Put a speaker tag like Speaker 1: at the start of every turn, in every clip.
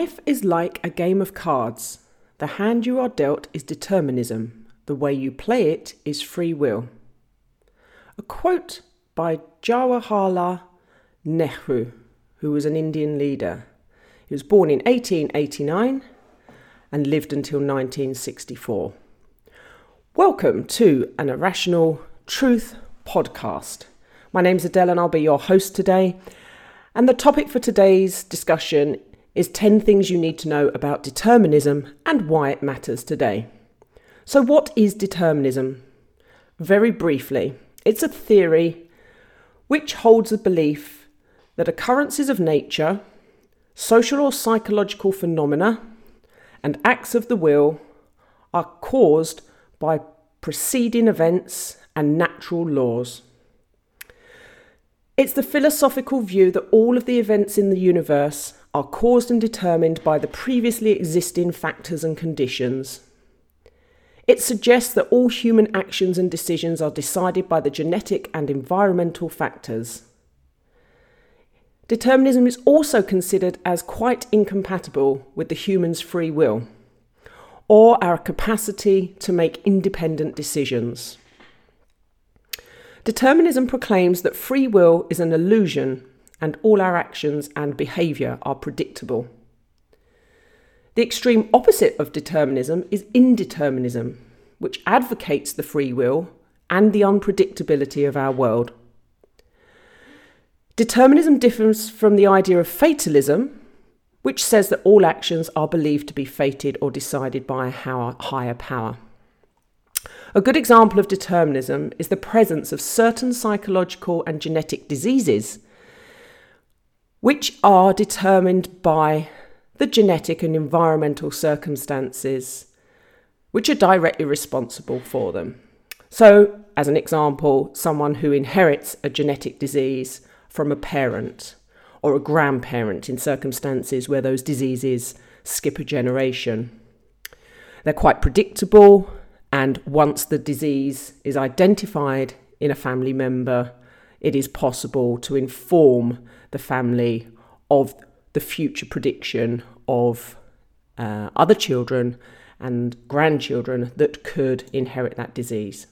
Speaker 1: Life is like a game of cards. The hand you are dealt is determinism. The way you play it is free will. A quote by Jawaharlal Nehru, who was an Indian leader. He was born in 1889 and lived until 1964. Welcome to A Rational Truth podcast. My name's Adele and I'll be your host today. And the topic for today's discussion is 10 things you need to know about determinism and why it matters today. So, what is determinism? Very briefly, it's a theory which holds the belief that occurrences of nature, social or psychological phenomena, and acts of the will are caused by preceding events and natural laws. It's the philosophical view that all of the events in the universe are caused and determined by the previously existing factors and conditions. It suggests that all human actions and decisions are decided by the genetic and environmental factors. Determinism is also considered as quite incompatible with the human's free will or our capacity to make independent decisions. Determinism proclaims that free will is an illusion and all our actions and behaviour are predictable. The extreme opposite of determinism is indeterminism, which advocates the free will and the unpredictability of our world. Determinism differs from the idea of fatalism, which says that all actions are believed to be fated or decided by a higher power. A good example of determinism is the presence of certain psychological and genetic diseases which are determined by the genetic and environmental circumstances which are directly responsible for them. So, as an example, someone who inherits a genetic disease from a parent or a grandparent in circumstances where those diseases skip a generation. They're quite predictable, and once the disease is identified in a family member, it is possible to inform the family of the future prediction of uh, other children and grandchildren that could inherit that disease.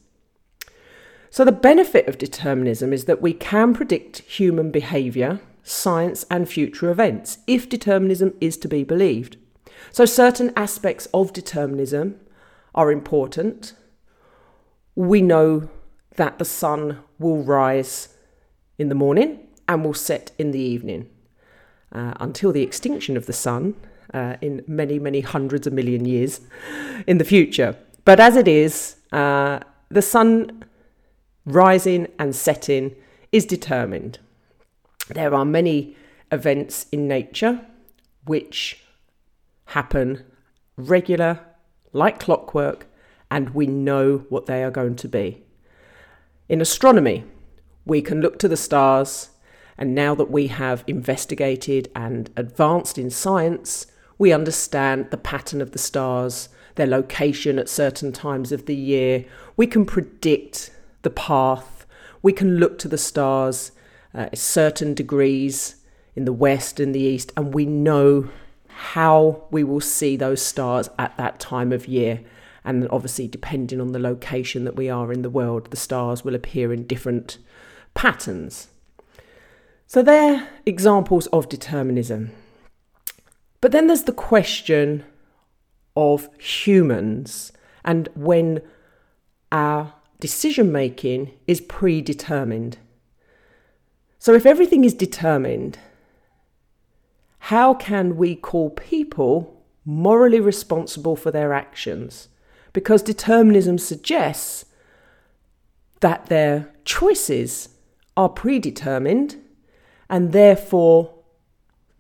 Speaker 1: So, the benefit of determinism is that we can predict human behaviour, science, and future events if determinism is to be believed. So, certain aspects of determinism are important. We know that the sun will rise in the morning and will set in the evening uh, until the extinction of the sun uh, in many, many hundreds of million years in the future. But as it is, uh, the sun rising and setting is determined. There are many events in nature which happen regular, like clockwork, and we know what they are going to be. In astronomy, we can look to the stars and now that we have investigated and advanced in science, we understand the pattern of the stars, their location at certain times of the year. We can predict the path. We can look to the stars uh, at certain degrees in the west and the east, and we know how we will see those stars at that time of year. And obviously, depending on the location that we are in the world, the stars will appear in different patterns. So they're examples of determinism. But then there's the question of humans and when our decision making is predetermined. So if everything is determined, how can we call people morally responsible for their actions? Because determinism suggests that their choices are predetermined and therefore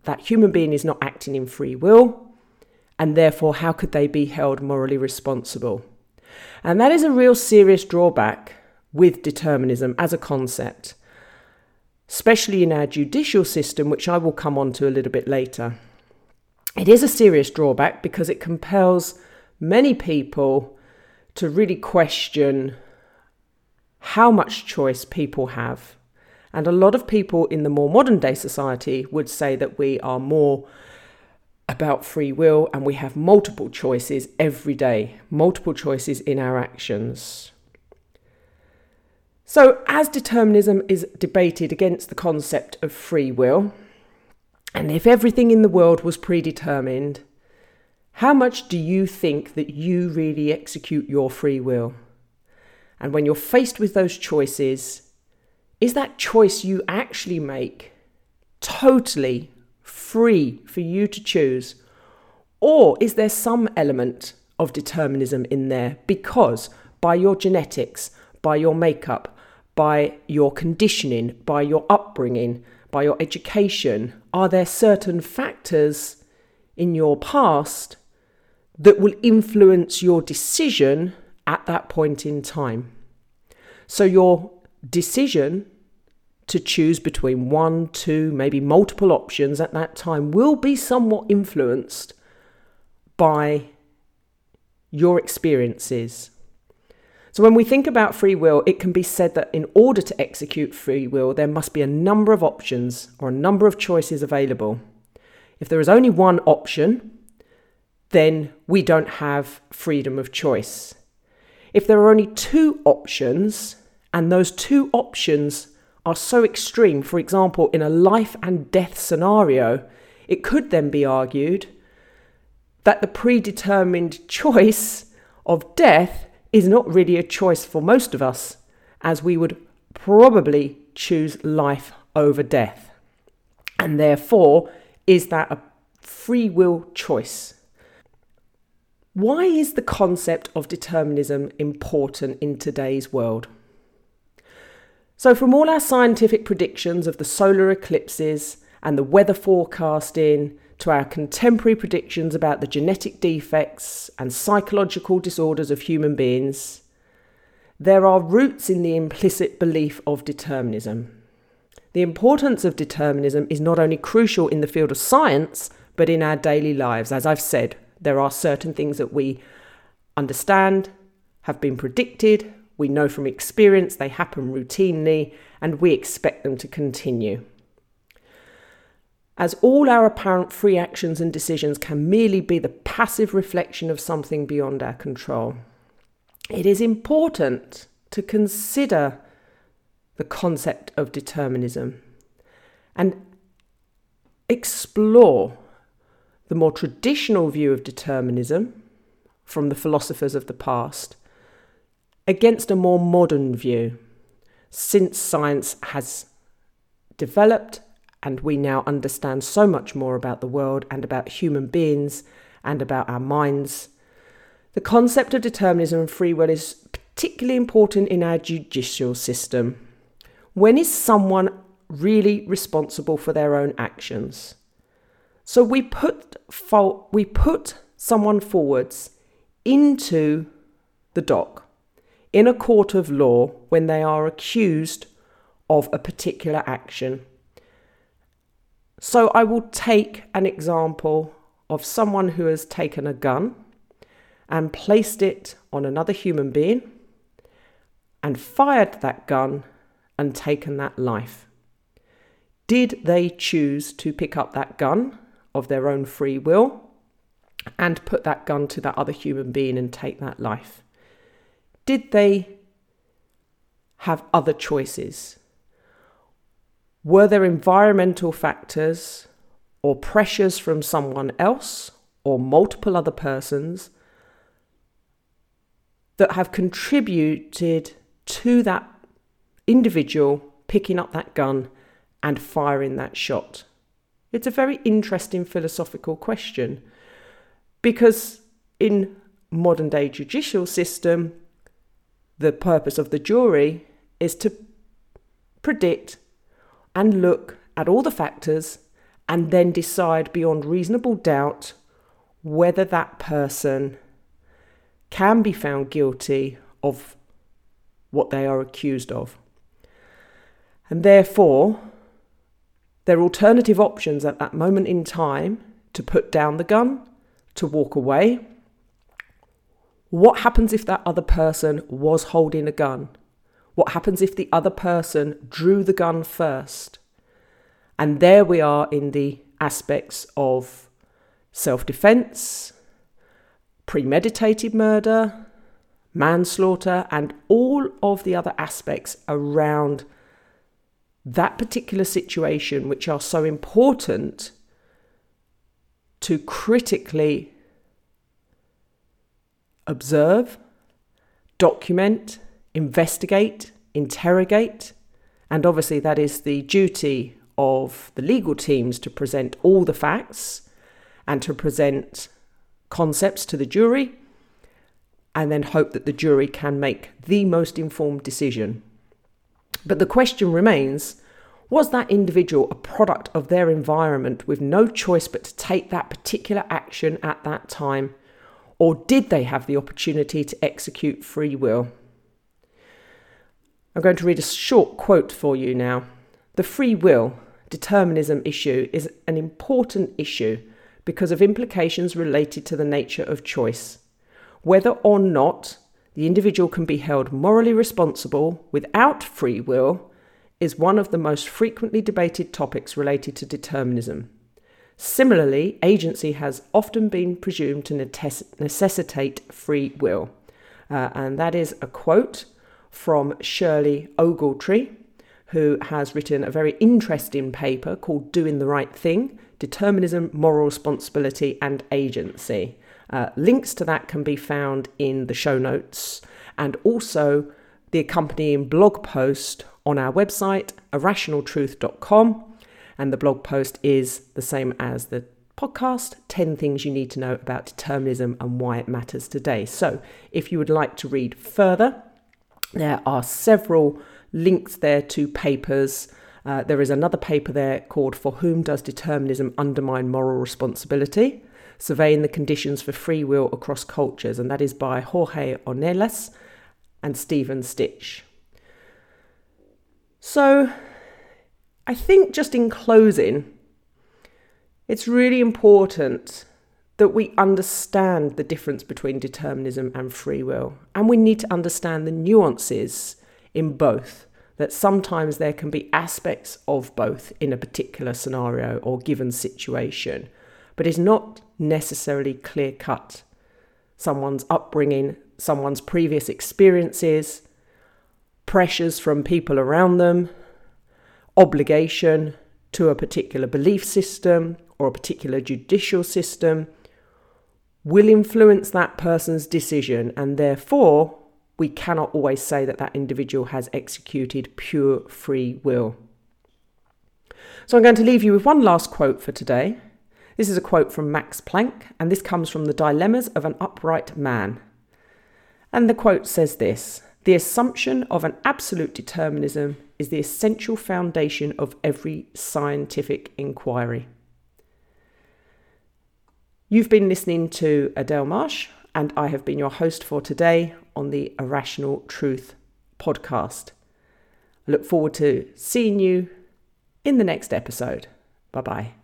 Speaker 1: that human being is not acting in free will, and therefore, how could they be held morally responsible? And that is a real serious drawback with determinism as a concept, especially in our judicial system, which I will come on to a little bit later. It is a serious drawback because it compels many people to really question how much choice people have and a lot of people in the more modern day society would say that we are more about free will, and we have multiple choices every day, multiple choices in our actions. So, as determinism is debated against the concept of free will, and if everything in the world was predetermined, how much do you think that you really execute your free will? And when you're faced with those choices, is that choice you actually make totally free for you to choose? Or is there some element of determinism in there because by your genetics, by your makeup, by your conditioning, by your upbringing, by your education, are there certain factors in your past that will influence your decision at that point in time? So, your decision to choose between one, two, maybe multiple options at that time will be somewhat influenced by your experiences. So, when we think about free will, it can be said that in order to execute free will, there must be a number of options or a number of choices available. If there is only one option, then we don't have freedom of choice. If there are only two options, and those two options are so extreme, for example, in a life and death scenario, it could then be argued that the predetermined choice of death is not really a choice for most of us, as we would probably choose life over death. And therefore, is that a free will choice? Why is the concept of determinism important in today's world? So, from all our scientific predictions of the solar eclipses and the weather forecasting to our contemporary predictions about the genetic defects and psychological disorders of human beings, there are roots in the implicit belief of determinism. The importance of determinism is not only crucial in the field of science, but in our daily lives. As I've said, there are certain things that we understand, have been predicted, we know from experience they happen routinely, and we expect them to continue. As all our apparent free actions and decisions can merely be the passive reflection of something beyond our control, it is important to consider the concept of determinism and explore the more traditional view of determinism from the philosophers of the past against a more modern view, since science has developed and we now understand so much more about the world and about human beings and about our minds. The concept of determinism and free will is particularly important in our judicial system. When is someone really responsible for their own actions? So we put fault, we put someone forwards into the dock in a court of law when they are accused of a particular action. So I will take an example of someone who has taken a gun and placed it on another human being and fired that gun and taken that life. Did they choose to pick up that gun of their own free will and put that gun to that other human being and take that life? Did they have other choices? Were there environmental factors or pressures from someone else or multiple other persons that have contributed to that individual picking up that gun and firing that shot? It's a very interesting philosophical question because in modern day judicial system the purpose of the jury is to predict and look at all the factors and then decide beyond reasonable doubt whether that person can be found guilty of what they are accused of. And therefore, their alternative options at that moment in time to put down the gun, to walk away, what happens if that other person was holding a gun? What happens if the other person drew the gun first? And there we are in the aspects of self defense, premeditated murder, manslaughter, and all of the other aspects around that particular situation, which are so important to critically observe, document, investigate, interrogate, and obviously that is the duty of the legal teams to present all the facts and to present concepts to the jury and then hope that the jury can make the most informed decision. But the question remains was that individual a product of their environment with no choice but to take that particular action at that time? Or did they have the opportunity to execute free will? I'm going to read a short quote for you now. The free will determinism issue is an important issue because of implications related to the nature of choice. Whether or not the individual can be held morally responsible without free will is one of the most frequently debated topics related to determinism. Similarly, agency has often been presumed to necessitate free will. Uh, and that is a quote from Shirley Ogletree, who has written a very interesting paper called Doing the Right Thing Determinism, Moral Responsibility, and Agency. Uh, links to that can be found in the show notes and also the accompanying blog post on our website, arationaltruth.com. And the blog post is the same as the podcast 10 things you need to know about determinism and why it matters today. So, if you would like to read further, there are several links there to papers. Uh, there is another paper there called For Whom Does Determinism Undermine Moral Responsibility? Surveying the Conditions for Free Will Across Cultures, and that is by Jorge Ornelas and Stephen Stich. So, I think just in closing, it's really important that we understand the difference between determinism and free will, and we need to understand the nuances in both. That sometimes there can be aspects of both in a particular scenario or given situation, but it's not necessarily clear cut. Someone's upbringing, someone's previous experiences, pressures from people around them, obligation to a particular belief system or a particular judicial system will influence that person's decision, and therefore, we cannot always say that that individual has executed pure free will. So, I'm going to leave you with one last quote for today. This is a quote from Max Planck, and this comes from The Dilemmas of an Upright Man. And the quote says this The assumption of an absolute determinism is the essential foundation of every scientific inquiry. You've been listening to Adele Marsh, and I have been your host for today on the A Rational Truth podcast. I look forward to seeing you in the next episode. Bye bye.